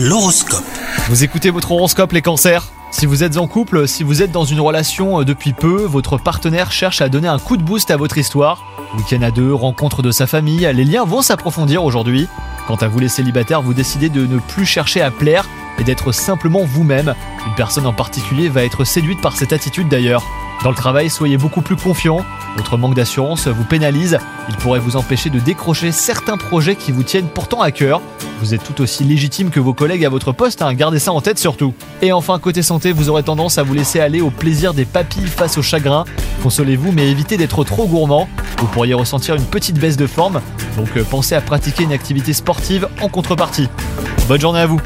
L'horoscope. Vous écoutez votre horoscope les cancers? Si vous êtes en couple, si vous êtes dans une relation euh, depuis peu, votre partenaire cherche à donner un coup de boost à votre histoire. Week-end à deux, rencontre de sa famille, les liens vont s'approfondir aujourd'hui. Quant à vous les célibataires, vous décidez de ne plus chercher à plaire et d'être simplement vous-même. Une personne en particulier va être séduite par cette attitude d'ailleurs. Dans le travail, soyez beaucoup plus confiant. Votre manque d'assurance vous pénalise. Il pourrait vous empêcher de décrocher certains projets qui vous tiennent pourtant à cœur. Vous êtes tout aussi légitime que vos collègues à votre poste, hein, gardez ça en tête surtout. Et enfin, côté santé, vous aurez tendance à vous laisser aller au plaisir des papilles face au chagrin. Consolez-vous, mais évitez d'être trop gourmand. Vous pourriez ressentir une petite baisse de forme, donc euh, pensez à pratiquer une activité sportive en contrepartie. Bonne journée à vous